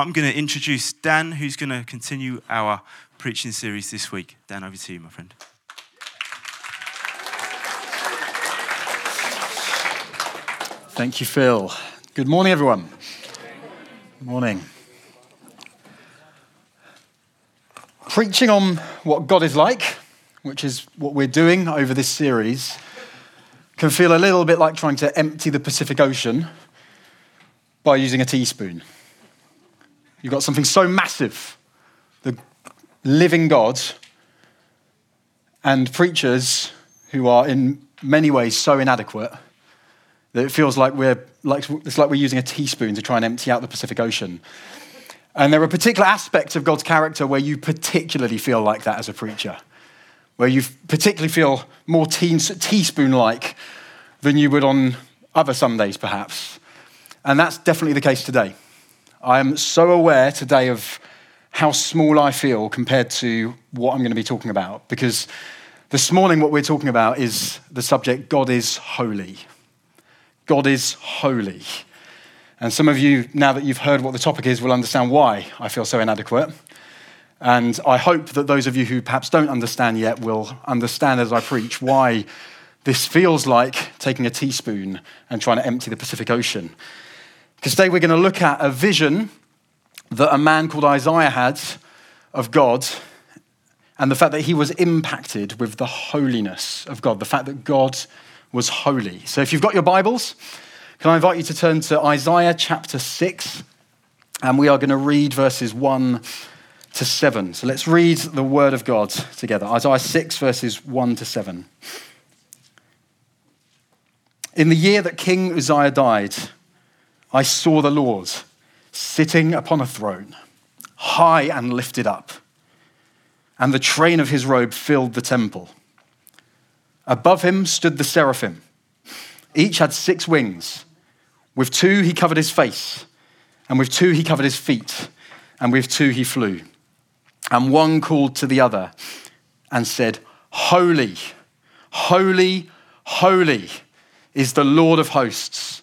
I'm going to introduce Dan, who's going to continue our preaching series this week. Dan, over to you, my friend. Thank you, Phil. Good morning, everyone. Good morning. Preaching on what God is like, which is what we're doing over this series, can feel a little bit like trying to empty the Pacific Ocean by using a teaspoon. You've got something so massive, the living God, and preachers who are in many ways so inadequate that it feels like we're like it's like we're using a teaspoon to try and empty out the Pacific Ocean. And there are particular aspects of God's character where you particularly feel like that as a preacher, where you particularly feel more teaspoon like than you would on other Sundays, perhaps. And that's definitely the case today. I am so aware today of how small I feel compared to what I'm going to be talking about, because this morning, what we're talking about is the subject God is holy. God is holy. And some of you, now that you've heard what the topic is, will understand why I feel so inadequate. And I hope that those of you who perhaps don't understand yet will understand as I preach why this feels like taking a teaspoon and trying to empty the Pacific Ocean. Because today we're going to look at a vision that a man called Isaiah had of God and the fact that he was impacted with the holiness of God, the fact that God was holy. So if you've got your Bibles, can I invite you to turn to Isaiah chapter 6? And we are going to read verses 1 to 7. So let's read the word of God together. Isaiah 6, verses 1 to 7. In the year that King Uzziah died, I saw the Lord sitting upon a throne, high and lifted up, and the train of his robe filled the temple. Above him stood the seraphim. Each had six wings. With two he covered his face, and with two he covered his feet, and with two he flew. And one called to the other and said, Holy, holy, holy is the Lord of hosts.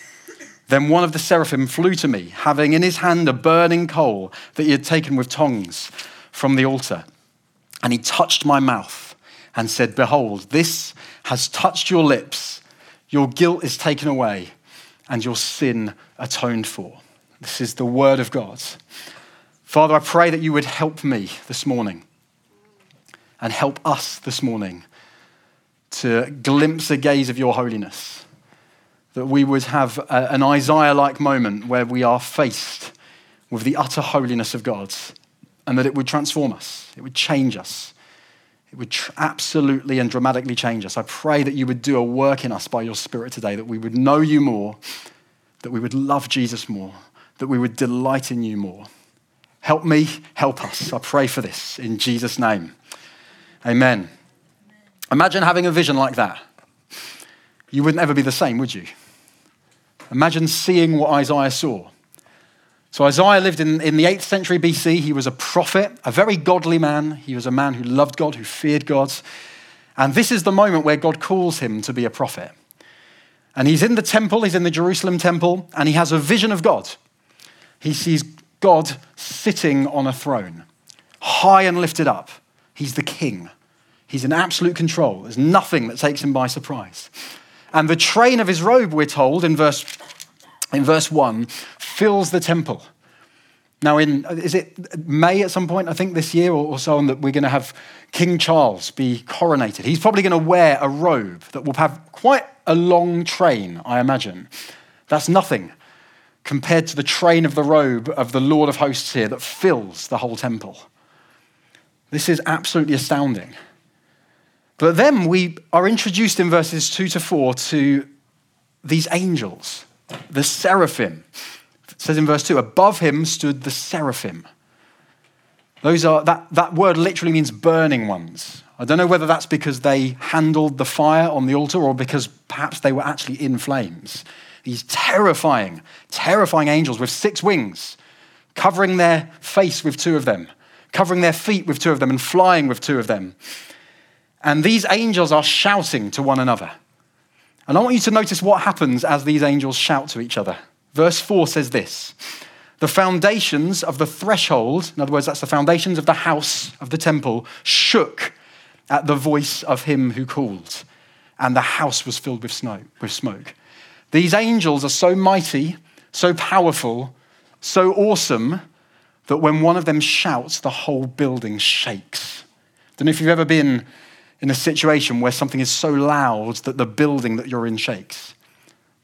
Then one of the seraphim flew to me, having in his hand a burning coal that he had taken with tongs from the altar. And he touched my mouth and said, Behold, this has touched your lips. Your guilt is taken away and your sin atoned for. This is the word of God. Father, I pray that you would help me this morning and help us this morning to glimpse a gaze of your holiness. That we would have a, an Isaiah like moment where we are faced with the utter holiness of God and that it would transform us, it would change us. It would tr- absolutely and dramatically change us. I pray that you would do a work in us by your Spirit today, that we would know you more, that we would love Jesus more, that we would delight in you more. Help me, help us. I pray for this in Jesus' name. Amen. Imagine having a vision like that. You wouldn't ever be the same, would you? Imagine seeing what Isaiah saw. So Isaiah lived in, in the 8th century BC. He was a prophet, a very godly man. He was a man who loved God, who feared God. And this is the moment where God calls him to be a prophet. And he's in the temple, he's in the Jerusalem temple, and he has a vision of God. He sees God sitting on a throne, high and lifted up. He's the king. He's in absolute control. There's nothing that takes him by surprise. And the train of his robe, we're told in verse, in verse 1, fills the temple. Now, in is it May at some point, I think this year or so on, that we're going to have King Charles be coronated. He's probably going to wear a robe that will have quite a long train, I imagine. That's nothing compared to the train of the robe of the Lord of hosts here that fills the whole temple. This is absolutely astounding. But then we are introduced in verses 2 to 4 to these angels, the seraphim, it says in verse 2 above him stood the seraphim. Those are, that, that word literally means burning ones. I don't know whether that's because they handled the fire on the altar or because perhaps they were actually in flames. These terrifying, terrifying angels with six wings, covering their face with two of them, covering their feet with two of them, and flying with two of them. And these angels are shouting to one another. And I want you to notice what happens as these angels shout to each other. Verse 4 says this The foundations of the threshold, in other words, that's the foundations of the house of the temple, shook at the voice of him who called, and the house was filled with, snow, with smoke. These angels are so mighty, so powerful, so awesome that when one of them shouts, the whole building shakes. I don't know if you've ever been in a situation where something is so loud that the building that you're in shakes.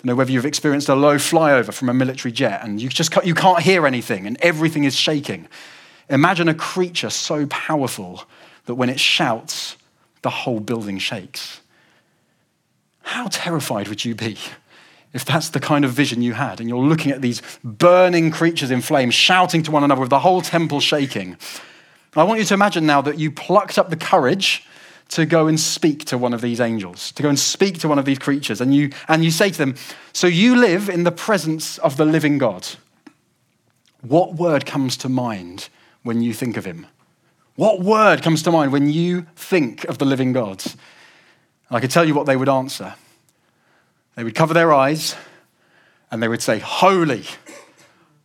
I know whether you've experienced a low flyover from a military jet and you just you can't hear anything and everything is shaking. Imagine a creature so powerful that when it shouts, the whole building shakes. How terrified would you be if that's the kind of vision you had and you're looking at these burning creatures in flames shouting to one another with the whole temple shaking? I want you to imagine now that you plucked up the courage to go and speak to one of these angels, to go and speak to one of these creatures, and you, and you say to them, So you live in the presence of the living God. What word comes to mind when you think of him? What word comes to mind when you think of the living God? I could tell you what they would answer. They would cover their eyes and they would say, Holy,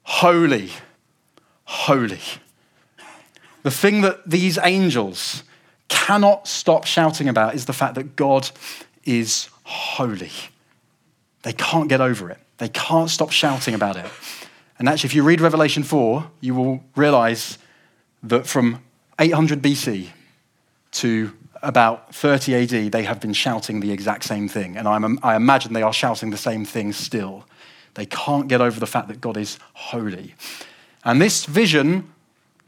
holy, holy. The thing that these angels cannot stop shouting about is the fact that God is holy. They can't get over it. They can't stop shouting about it. And actually, if you read Revelation 4, you will realize that from 800 BC to about 30 AD, they have been shouting the exact same thing. And I'm, I imagine they are shouting the same thing still. They can't get over the fact that God is holy. And this vision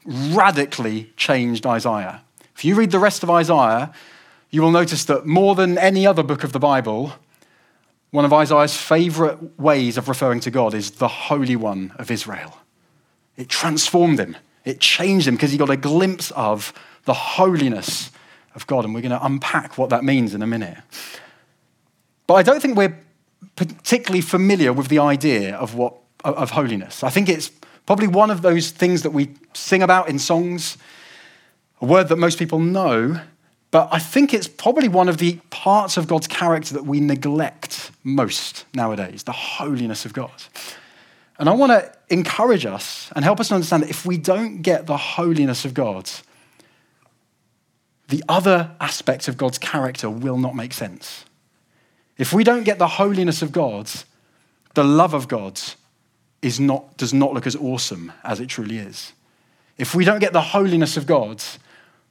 radically changed Isaiah. If you read the rest of Isaiah, you will notice that more than any other book of the Bible, one of Isaiah's favorite ways of referring to God is the Holy One of Israel. It transformed him, it changed him because he got a glimpse of the holiness of God. And we're going to unpack what that means in a minute. But I don't think we're particularly familiar with the idea of, what, of holiness. I think it's probably one of those things that we sing about in songs a word that most people know, but I think it's probably one of the parts of God's character that we neglect most nowadays the holiness of God. And I want to encourage us and help us understand that if we don't get the holiness of God, the other aspects of God's character will not make sense. If we don't get the holiness of God, the love of God is not, does not look as awesome as it truly is. If we don't get the holiness of God,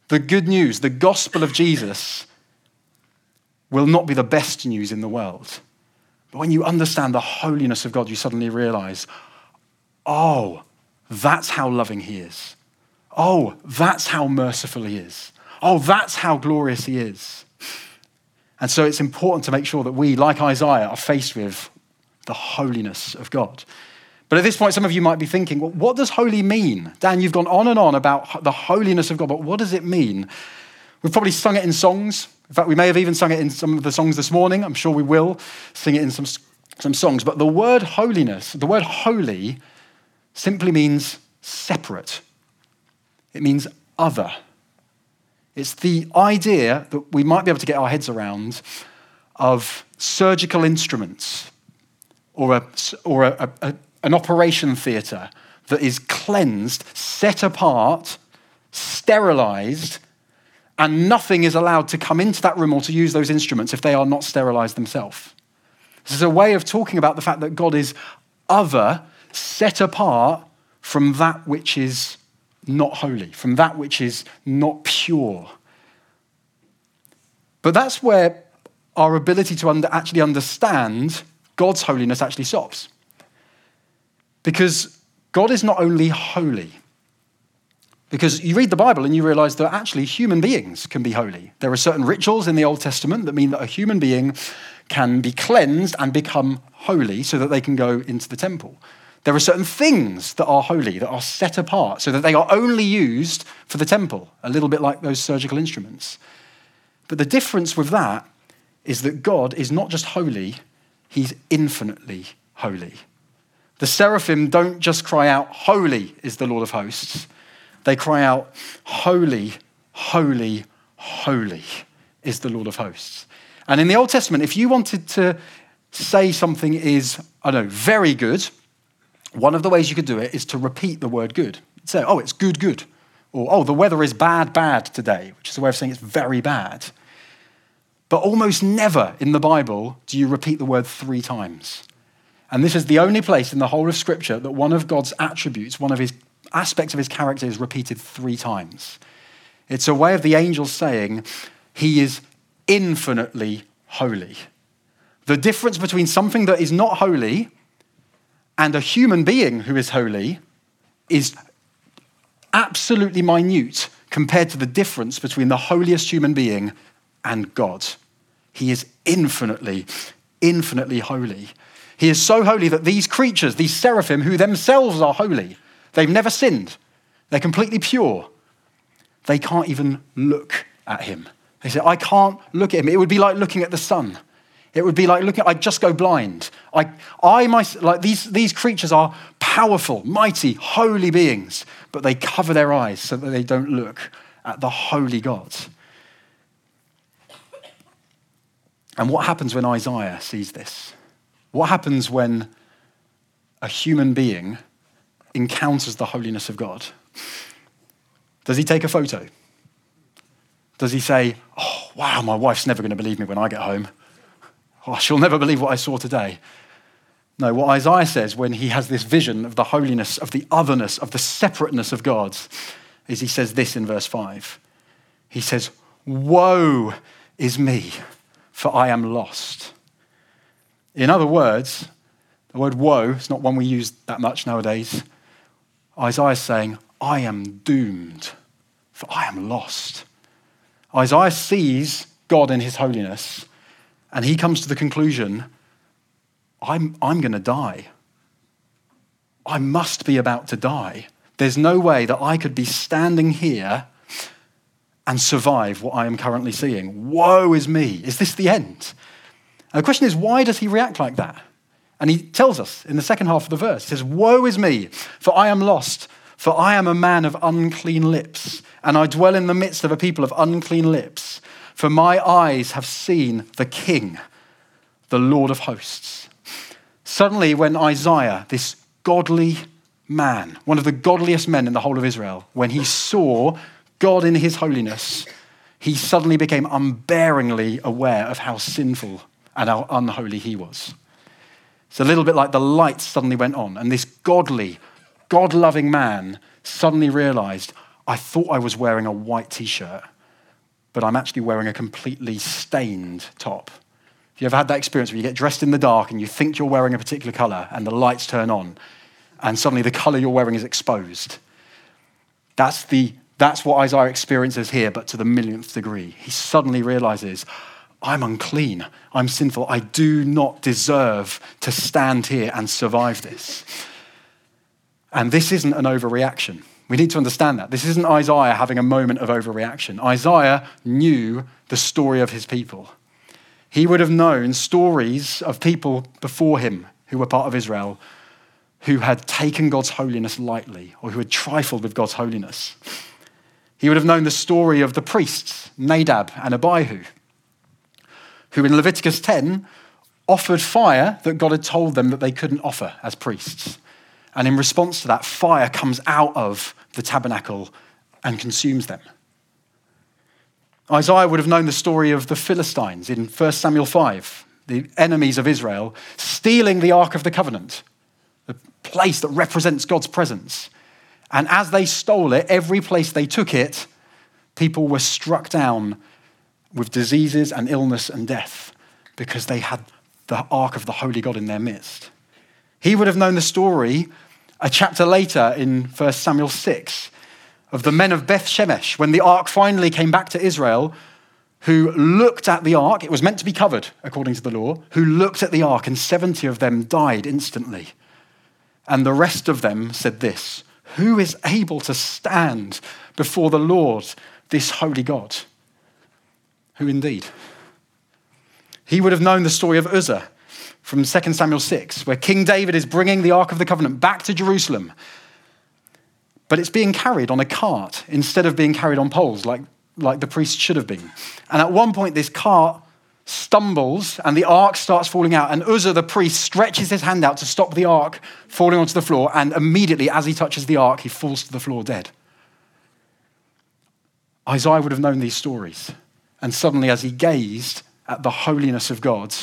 the good news, the gospel of Jesus, will not be the best news in the world. But when you understand the holiness of God, you suddenly realize, oh, that's how loving He is. Oh, that's how merciful He is. Oh, that's how glorious He is. And so it's important to make sure that we, like Isaiah, are faced with the holiness of God. But at this point, some of you might be thinking, well, what does holy mean? Dan, you've gone on and on about the holiness of God, but what does it mean? We've probably sung it in songs. In fact, we may have even sung it in some of the songs this morning. I'm sure we will sing it in some, some songs. But the word holiness, the word holy, simply means separate, it means other. It's the idea that we might be able to get our heads around of surgical instruments or a, or a, a, an operation theatre that is cleansed, set apart, sterilized, and nothing is allowed to come into that room or to use those instruments if they are not sterilized themselves. This is a way of talking about the fact that God is other, set apart from that which is not holy, from that which is not pure. But that's where our ability to under, actually understand God's holiness actually stops. Because God is not only holy, because you read the Bible and you realize that actually human beings can be holy. There are certain rituals in the Old Testament that mean that a human being can be cleansed and become holy so that they can go into the temple. There are certain things that are holy, that are set apart, so that they are only used for the temple, a little bit like those surgical instruments. But the difference with that is that God is not just holy, he's infinitely holy. The seraphim don't just cry out, Holy is the Lord of hosts. They cry out, Holy, holy, holy is the Lord of hosts. And in the Old Testament, if you wanted to say something is, I don't know, very good, one of the ways you could do it is to repeat the word good. Say, oh, it's good, good. Or, oh, the weather is bad, bad today, which is a way of saying it's very bad. But almost never in the Bible do you repeat the word three times. And this is the only place in the whole of Scripture that one of God's attributes, one of his aspects of his character, is repeated three times. It's a way of the angel saying, He is infinitely holy. The difference between something that is not holy and a human being who is holy is absolutely minute compared to the difference between the holiest human being and God. He is infinitely, infinitely holy. He is so holy that these creatures, these seraphim, who themselves are holy, they've never sinned, they're completely pure, they can't even look at him. They say, I can't look at him. It would be like looking at the sun. It would be like looking, I'd just go blind. I, I my, like these, these creatures are powerful, mighty, holy beings, but they cover their eyes so that they don't look at the holy God. And what happens when Isaiah sees this? What happens when a human being encounters the holiness of God? Does he take a photo? Does he say, Oh, wow, my wife's never going to believe me when I get home? Oh, she'll never believe what I saw today. No, what Isaiah says when he has this vision of the holiness, of the otherness, of the separateness of God, is he says this in verse 5. He says, Woe is me, for I am lost. In other words, the word woe is not one we use that much nowadays. Isaiah is saying, I am doomed, for I am lost. Isaiah sees God in his holiness, and he comes to the conclusion I'm, I'm going to die. I must be about to die. There's no way that I could be standing here and survive what I am currently seeing. Woe is me. Is this the end? And the question is, why does he react like that? And he tells us in the second half of the verse, he says, Woe is me, for I am lost, for I am a man of unclean lips, and I dwell in the midst of a people of unclean lips. For my eyes have seen the King, the Lord of hosts. Suddenly, when Isaiah, this godly man, one of the godliest men in the whole of Israel, when he saw God in his holiness, he suddenly became unbearingly aware of how sinful and how unholy he was. It's a little bit like the light suddenly went on, and this godly, God loving man suddenly realized, I thought I was wearing a white t shirt, but I'm actually wearing a completely stained top. Have you ever had that experience where you get dressed in the dark and you think you're wearing a particular color and the lights turn on and suddenly the color you're wearing is exposed? That's, the, that's what Isaiah experiences here, but to the millionth degree. He suddenly realizes, I'm unclean. I'm sinful. I do not deserve to stand here and survive this. And this isn't an overreaction. We need to understand that. This isn't Isaiah having a moment of overreaction. Isaiah knew the story of his people. He would have known stories of people before him who were part of Israel who had taken God's holiness lightly or who had trifled with God's holiness. He would have known the story of the priests, Nadab and Abihu, who in Leviticus 10 offered fire that God had told them that they couldn't offer as priests. And in response to that, fire comes out of the tabernacle and consumes them. Isaiah would have known the story of the Philistines in 1 Samuel 5, the enemies of Israel, stealing the Ark of the Covenant, the place that represents God's presence. And as they stole it, every place they took it, people were struck down with diseases and illness and death because they had the ark of the holy God in their midst. He would have known the story a chapter later in 1 Samuel 6 of the men of Beth Shemesh when the ark finally came back to Israel, who looked at the ark. It was meant to be covered according to the law, who looked at the ark, and 70 of them died instantly. And the rest of them said this Who is able to stand before the Lord, this holy God? Who indeed? He would have known the story of Uzzah from 2 Samuel 6, where King David is bringing the Ark of the Covenant back to Jerusalem. But it's being carried on a cart instead of being carried on poles like, like the priest should have been. And at one point, this cart stumbles and the ark starts falling out. And Uzzah, the priest, stretches his hand out to stop the ark falling onto the floor. And immediately, as he touches the ark, he falls to the floor dead. Isaiah would have known these stories. And suddenly, as he gazed at the holiness of God,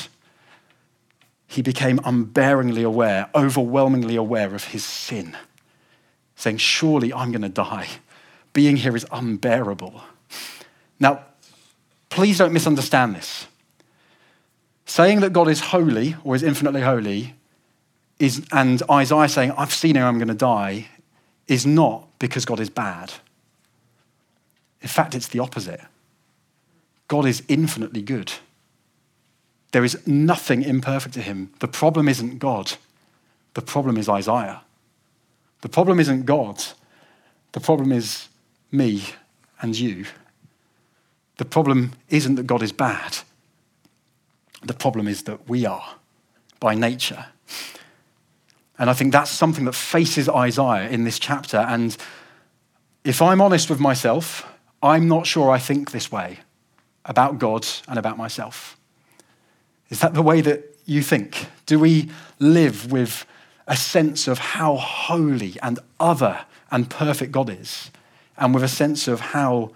he became unbearingly aware, overwhelmingly aware of his sin, saying, Surely I'm going to die. Being here is unbearable. Now, please don't misunderstand this. Saying that God is holy or is infinitely holy is, and Isaiah saying, I've seen him, I'm going to die, is not because God is bad. In fact, it's the opposite. God is infinitely good. There is nothing imperfect to him. The problem isn't God, the problem is Isaiah. The problem isn't God, the problem is me and you. The problem isn't that God is bad. The problem is that we are by nature. And I think that's something that faces Isaiah in this chapter. And if I'm honest with myself, I'm not sure I think this way about God and about myself. Is that the way that you think? Do we live with a sense of how holy and other and perfect God is, and with a sense of how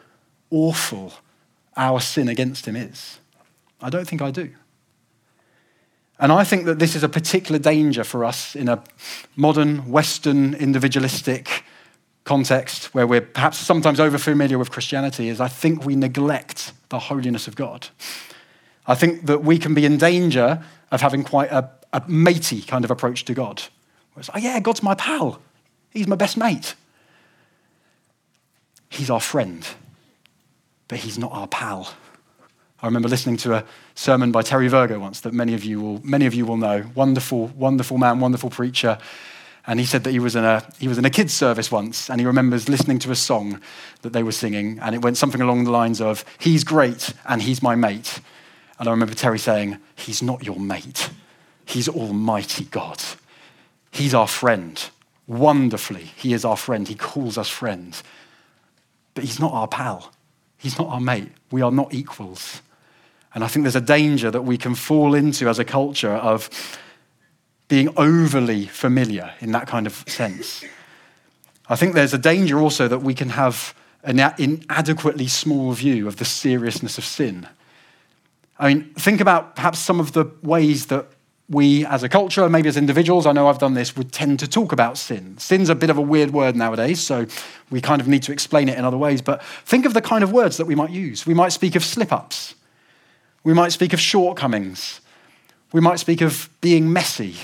awful our sin against Him is? I don't think I do. And I think that this is a particular danger for us in a modern, Western, individualistic context where we're perhaps sometimes over familiar with Christianity, is I think we neglect the holiness of God. I think that we can be in danger of having quite a, a matey kind of approach to God. Where it's, oh, yeah, God's my pal, He's my best mate. He's our friend, but He's not our pal. I remember listening to a sermon by Terry Virgo once that many of you will, many of you will know. Wonderful, wonderful man, wonderful preacher. And he said that he was, in a, he was in a kids' service once, and he remembers listening to a song that they were singing, and it went something along the lines of, He's great, and he's my mate. And I remember Terry saying, He's not your mate, He's Almighty God. He's our friend. Wonderfully, He is our friend. He calls us friends. But He's not our pal, He's not our mate. We are not equals. And I think there's a danger that we can fall into as a culture of being overly familiar in that kind of sense. I think there's a danger also that we can have an inadequately small view of the seriousness of sin. I mean, think about perhaps some of the ways that we as a culture, maybe as individuals, I know I've done this, would tend to talk about sin. Sin's a bit of a weird word nowadays, so we kind of need to explain it in other ways. But think of the kind of words that we might use. We might speak of slip ups, we might speak of shortcomings. We might speak of being messy.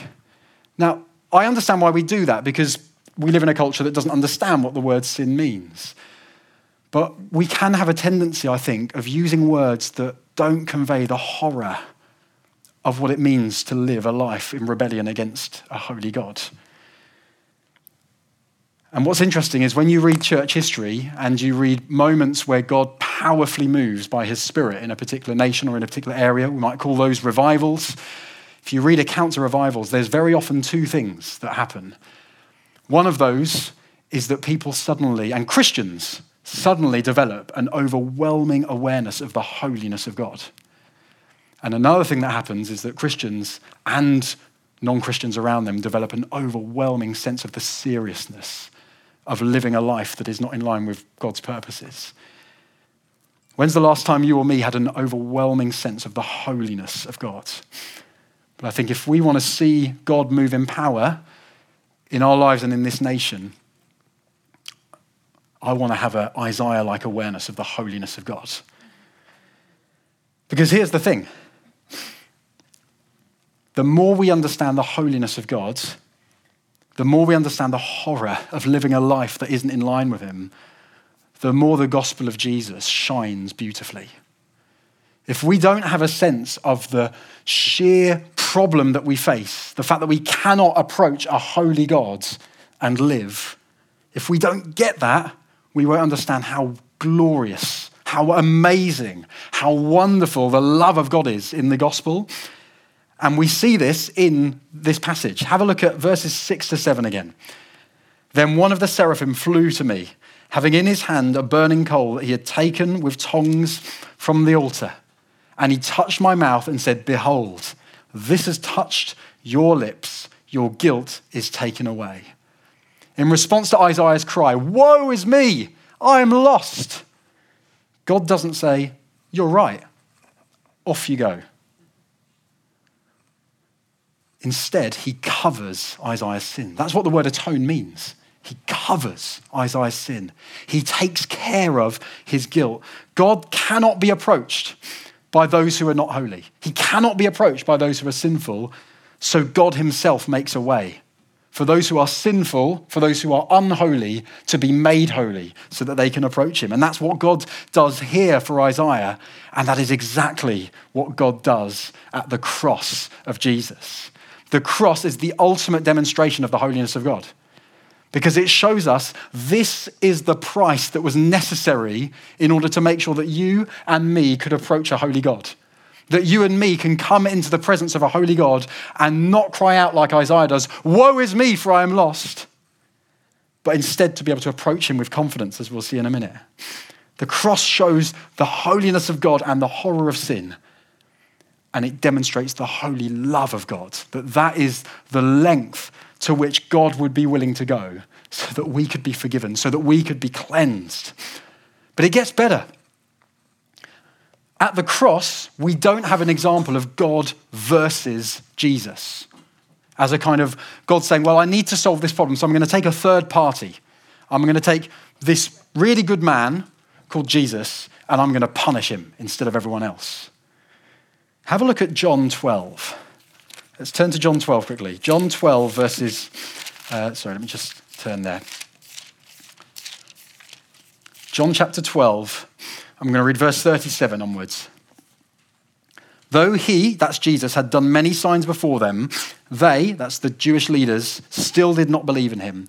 Now, I understand why we do that because we live in a culture that doesn't understand what the word sin means. But we can have a tendency, I think, of using words that don't convey the horror of what it means to live a life in rebellion against a holy God. And what's interesting is when you read church history and you read moments where God powerfully moves by his spirit in a particular nation or in a particular area, we might call those revivals. If you read accounts of revivals, there's very often two things that happen. One of those is that people suddenly, and Christians suddenly develop an overwhelming awareness of the holiness of God. And another thing that happens is that Christians and non Christians around them develop an overwhelming sense of the seriousness of living a life that is not in line with God's purposes. When's the last time you or me had an overwhelming sense of the holiness of God? But I think if we want to see God move in power in our lives and in this nation, I want to have an Isaiah like awareness of the holiness of God. Because here's the thing the more we understand the holiness of God, the more we understand the horror of living a life that isn't in line with Him, the more the gospel of Jesus shines beautifully. If we don't have a sense of the sheer problem that we face, the fact that we cannot approach a holy God and live, if we don't get that, we won't understand how glorious, how amazing, how wonderful the love of God is in the gospel. And we see this in this passage. Have a look at verses 6 to 7 again. Then one of the seraphim flew to me, having in his hand a burning coal that he had taken with tongs from the altar. And he touched my mouth and said, Behold, this has touched your lips, your guilt is taken away. In response to Isaiah's cry, Woe is me, I am lost. God doesn't say, You're right, off you go. Instead, he covers Isaiah's sin. That's what the word atone means. He covers Isaiah's sin. He takes care of his guilt. God cannot be approached by those who are not holy. He cannot be approached by those who are sinful. So God himself makes a way for those who are sinful, for those who are unholy, to be made holy so that they can approach him. And that's what God does here for Isaiah. And that is exactly what God does at the cross of Jesus. The cross is the ultimate demonstration of the holiness of God because it shows us this is the price that was necessary in order to make sure that you and me could approach a holy God. That you and me can come into the presence of a holy God and not cry out like Isaiah does, Woe is me, for I am lost. But instead to be able to approach him with confidence, as we'll see in a minute. The cross shows the holiness of God and the horror of sin. And it demonstrates the holy love of God. That that is the length to which God would be willing to go so that we could be forgiven, so that we could be cleansed. But it gets better. At the cross, we don't have an example of God versus Jesus as a kind of God saying, Well, I need to solve this problem, so I'm going to take a third party. I'm going to take this really good man called Jesus and I'm going to punish him instead of everyone else. Have a look at John 12. Let's turn to John 12 quickly. John 12, verses, uh, sorry, let me just turn there. John chapter 12, I'm going to read verse 37 onwards. Though he, that's Jesus, had done many signs before them, they, that's the Jewish leaders, still did not believe in him,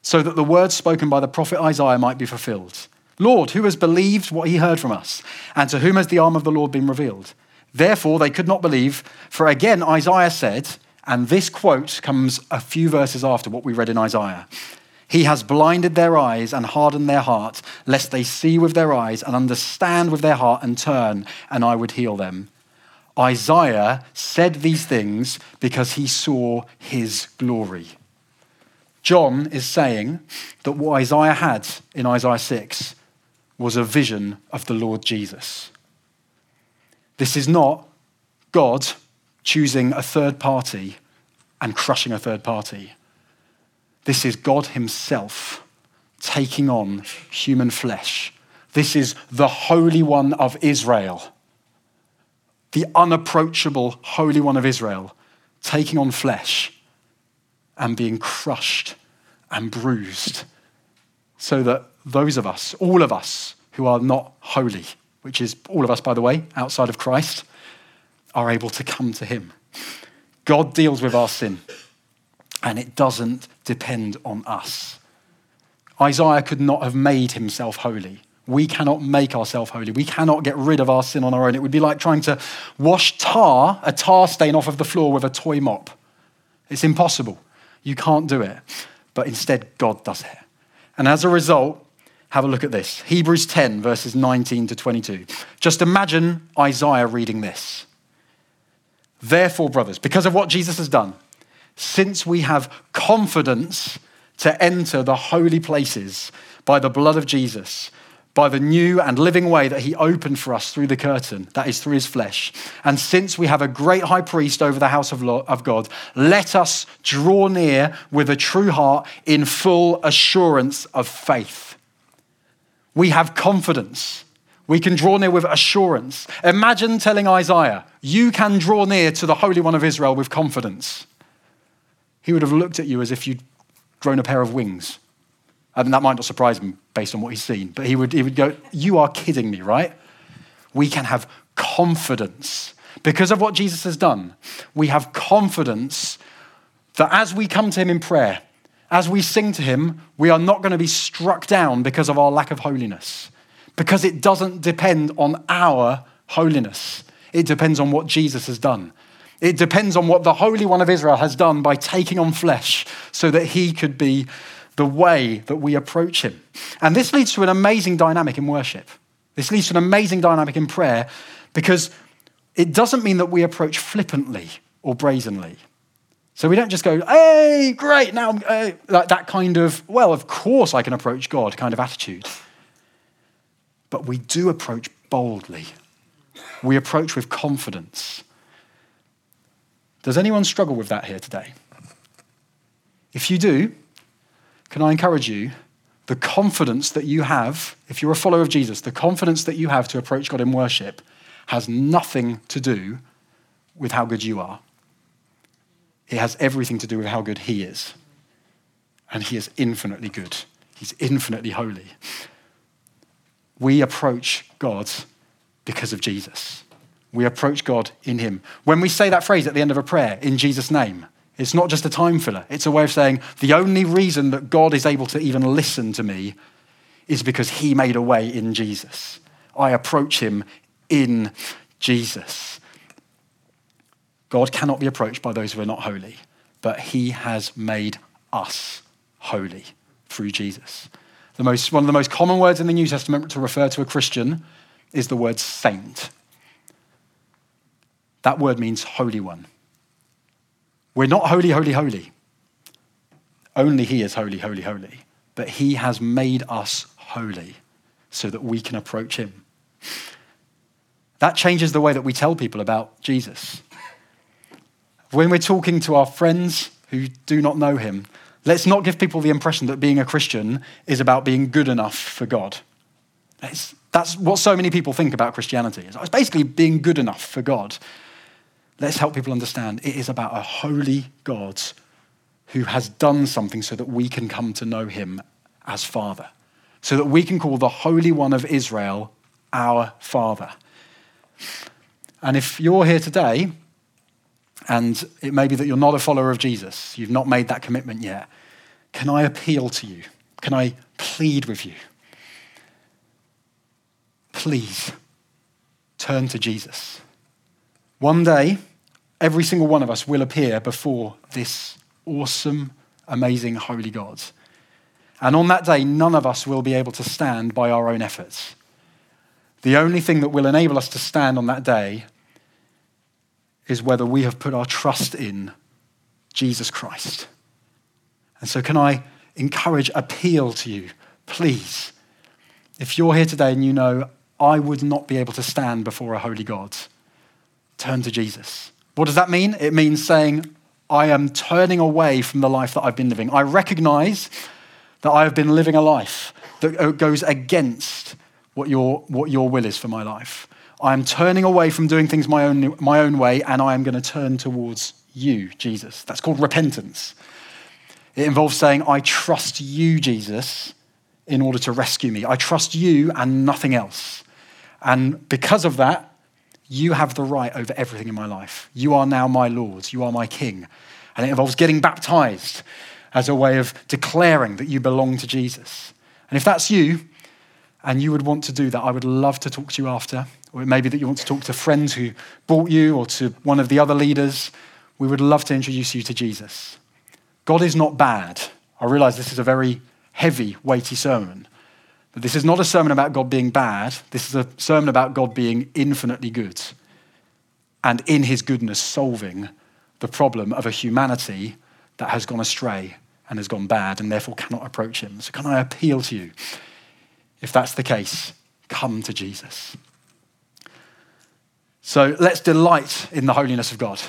so that the words spoken by the prophet Isaiah might be fulfilled. Lord, who has believed what he heard from us? And to whom has the arm of the Lord been revealed? Therefore, they could not believe, for again, Isaiah said, and this quote comes a few verses after what we read in Isaiah he has blinded their eyes and hardened their heart, lest they see with their eyes and understand with their heart and turn, and I would heal them. Isaiah said these things because he saw his glory. John is saying that what Isaiah had in Isaiah 6 was a vision of the Lord Jesus. This is not God choosing a third party and crushing a third party. This is God Himself taking on human flesh. This is the Holy One of Israel, the unapproachable Holy One of Israel, taking on flesh and being crushed and bruised, so that those of us, all of us who are not holy, which is all of us, by the way, outside of Christ, are able to come to Him. God deals with our sin and it doesn't depend on us. Isaiah could not have made himself holy. We cannot make ourselves holy. We cannot get rid of our sin on our own. It would be like trying to wash tar, a tar stain off of the floor with a toy mop. It's impossible. You can't do it. But instead, God does it. And as a result, have a look at this Hebrews 10, verses 19 to 22. Just imagine Isaiah reading this. Therefore, brothers, because of what Jesus has done, since we have confidence to enter the holy places by the blood of Jesus, by the new and living way that he opened for us through the curtain, that is through his flesh. And since we have a great high priest over the house of, of God, let us draw near with a true heart in full assurance of faith. We have confidence. We can draw near with assurance. Imagine telling Isaiah, You can draw near to the Holy One of Israel with confidence he would have looked at you as if you'd grown a pair of wings. And that might not surprise him based on what he's seen, but he would, he would go, You are kidding me, right? We can have confidence. Because of what Jesus has done, we have confidence that as we come to him in prayer, as we sing to him, we are not going to be struck down because of our lack of holiness. because it doesn't depend on our holiness. It depends on what Jesus has done. It depends on what the Holy One of Israel has done by taking on flesh so that he could be the way that we approach him. And this leads to an amazing dynamic in worship. This leads to an amazing dynamic in prayer because it doesn't mean that we approach flippantly or brazenly. So we don't just go, hey, great, now, uh, like that kind of, well, of course I can approach God kind of attitude. But we do approach boldly, we approach with confidence. Does anyone struggle with that here today? If you do, can I encourage you? The confidence that you have, if you're a follower of Jesus, the confidence that you have to approach God in worship has nothing to do with how good you are. It has everything to do with how good He is. And He is infinitely good, He's infinitely holy. We approach God because of Jesus. We approach God in Him. When we say that phrase at the end of a prayer, in Jesus' name, it's not just a time filler. It's a way of saying the only reason that God is able to even listen to me is because He made a way in Jesus. I approach Him in Jesus. God cannot be approached by those who are not holy, but He has made us holy through Jesus. The most, one of the most common words in the New Testament to refer to a Christian is the word saint. That word means holy one. We're not holy, holy, holy. Only He is holy, holy, holy. But He has made us holy so that we can approach Him. That changes the way that we tell people about Jesus. When we're talking to our friends who do not know Him, let's not give people the impression that being a Christian is about being good enough for God. It's, that's what so many people think about Christianity. It's basically being good enough for God. Let's help people understand it is about a holy God who has done something so that we can come to know him as Father, so that we can call the Holy One of Israel our Father. And if you're here today, and it may be that you're not a follower of Jesus, you've not made that commitment yet, can I appeal to you? Can I plead with you? Please turn to Jesus. One day, every single one of us will appear before this awesome, amazing, holy God. And on that day, none of us will be able to stand by our own efforts. The only thing that will enable us to stand on that day is whether we have put our trust in Jesus Christ. And so, can I encourage, appeal to you, please, if you're here today and you know, I would not be able to stand before a holy God, turn to Jesus. What does that mean? It means saying, I am turning away from the life that I've been living. I recognize that I have been living a life that uh, goes against what your, what your will is for my life. I am turning away from doing things my own, my own way, and I am going to turn towards you, Jesus. That's called repentance. It involves saying, I trust you, Jesus, in order to rescue me. I trust you and nothing else. And because of that, you have the right over everything in my life. You are now my Lord. You are my King. And it involves getting baptized as a way of declaring that you belong to Jesus. And if that's you, and you would want to do that, I would love to talk to you after. Or it may be that you want to talk to friends who brought you or to one of the other leaders. We would love to introduce you to Jesus. God is not bad. I realize this is a very heavy, weighty sermon. But this is not a sermon about God being bad. This is a sermon about God being infinitely good and in his goodness solving the problem of a humanity that has gone astray and has gone bad and therefore cannot approach him. So, can I appeal to you? If that's the case, come to Jesus. So, let's delight in the holiness of God.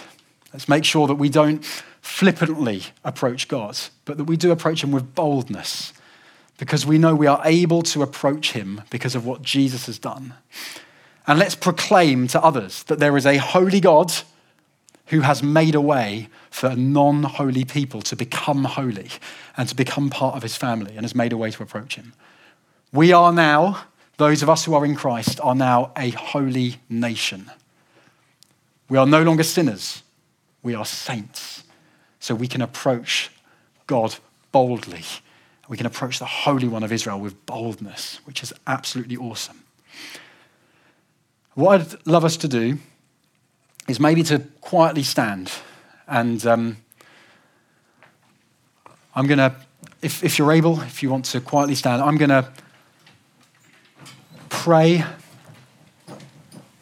Let's make sure that we don't flippantly approach God, but that we do approach him with boldness because we know we are able to approach him because of what Jesus has done. And let's proclaim to others that there is a holy God who has made a way for non holy people to become holy and to become part of his family and has made a way to approach him. We are now, those of us who are in Christ, are now a holy nation. We are no longer sinners, we are saints. So we can approach God boldly we can approach the Holy One of Israel with boldness, which is absolutely awesome. What I'd love us to do is maybe to quietly stand. And um, I'm going to, if, if you're able, if you want to quietly stand, I'm going to pray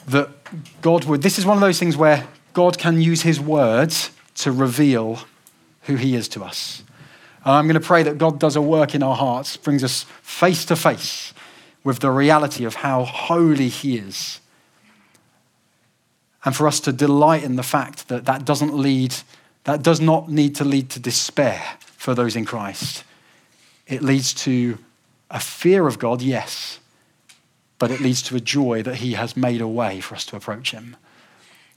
that God would. This is one of those things where God can use his words to reveal who he is to us. And I'm going to pray that God does a work in our hearts, brings us face to face with the reality of how holy he is and for us to delight in the fact that that doesn't lead, that does not need to lead to despair for those in Christ. It leads to a fear of God, yes, but it leads to a joy that He has made a way for us to approach Him.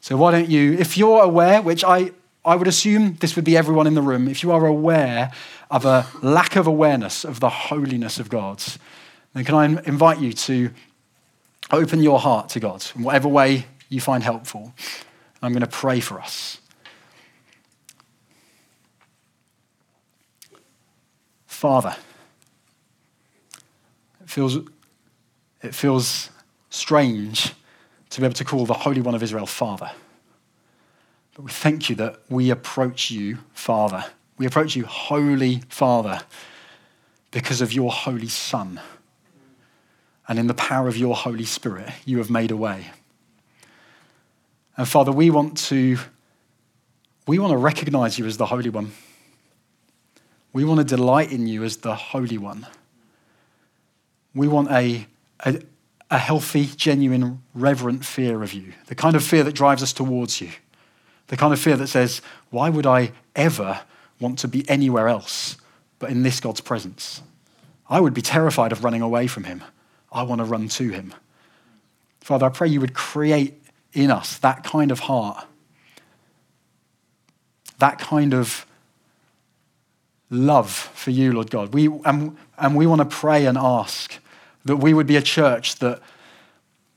So, why don't you, if you're aware, which I, I would assume this would be everyone in the room, if you are aware of a lack of awareness of the holiness of God, then can I invite you to open your heart to God in whatever way you find helpful. I'm going to pray for us. Father, it feels, it feels strange to be able to call the Holy One of Israel Father. But we thank you that we approach you, Father. We approach you, Holy Father, because of your Holy Son. And in the power of your Holy Spirit, you have made a way. And Father, we want to we want to recognize you as the Holy One. We want to delight in you as the Holy One. We want a, a, a, healthy, genuine, reverent fear of you, the kind of fear that drives us towards you, the kind of fear that says, Why would I ever want to be anywhere else but in this God's presence? I would be terrified of running away from him. I want to run to him. Father, I pray you would create in us, that kind of heart, that kind of love for you, Lord God. We, and, and we want to pray and ask that we would be a church that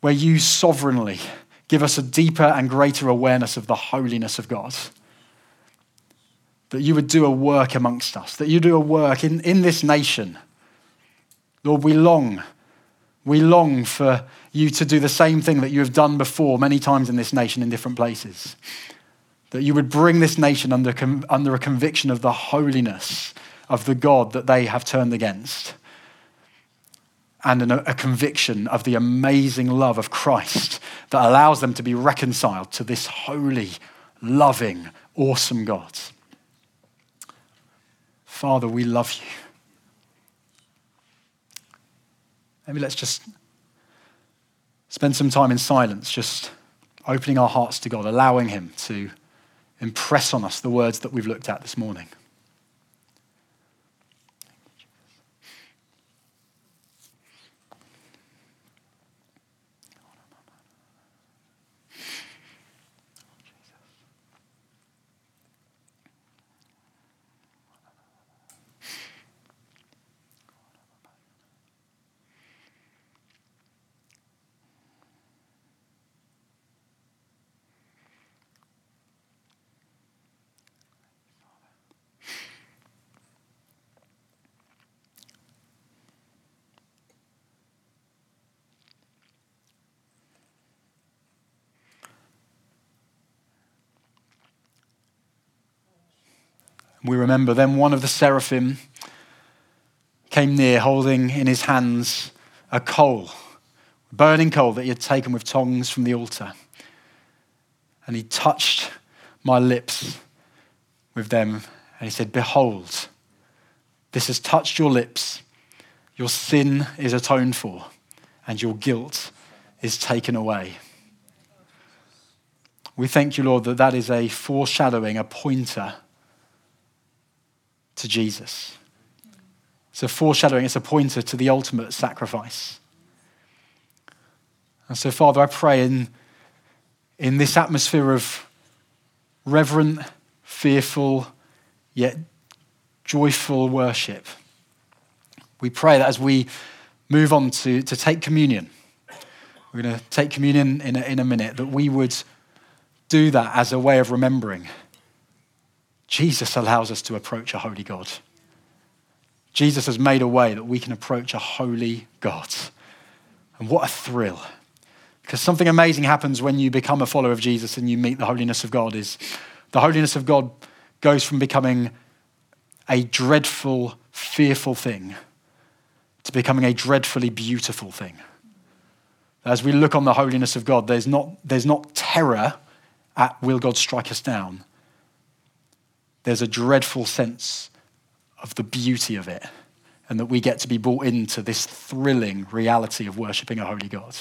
where you sovereignly give us a deeper and greater awareness of the holiness of God. That you would do a work amongst us, that you do a work in, in this nation. Lord, we long we long for you to do the same thing that you have done before many times in this nation in different places. That you would bring this nation under, under a conviction of the holiness of the God that they have turned against and an, a conviction of the amazing love of Christ that allows them to be reconciled to this holy, loving, awesome God. Father, we love you. Maybe let's just spend some time in silence, just opening our hearts to God, allowing Him to impress on us the words that we've looked at this morning. We remember then one of the seraphim came near, holding in his hands a coal, burning coal that he had taken with tongs from the altar. And he touched my lips with them, and he said, Behold, this has touched your lips. Your sin is atoned for, and your guilt is taken away. We thank you, Lord, that that is a foreshadowing, a pointer to Jesus. It's a foreshadowing, it's a pointer to the ultimate sacrifice. And so, Father, I pray in, in this atmosphere of reverent, fearful, yet joyful worship, we pray that as we move on to, to take communion, we're going to take communion in a, in a minute, that we would do that as a way of remembering Jesus allows us to approach a holy God. Jesus has made a way that we can approach a holy God. And what a thrill. Because something amazing happens when you become a follower of Jesus and you meet the holiness of God is the holiness of God goes from becoming a dreadful, fearful thing to becoming a dreadfully beautiful thing. As we look on the holiness of God, there's not, there's not terror at will God strike us down. There's a dreadful sense of the beauty of it and that we get to be brought into this thrilling reality of worshipping a holy God.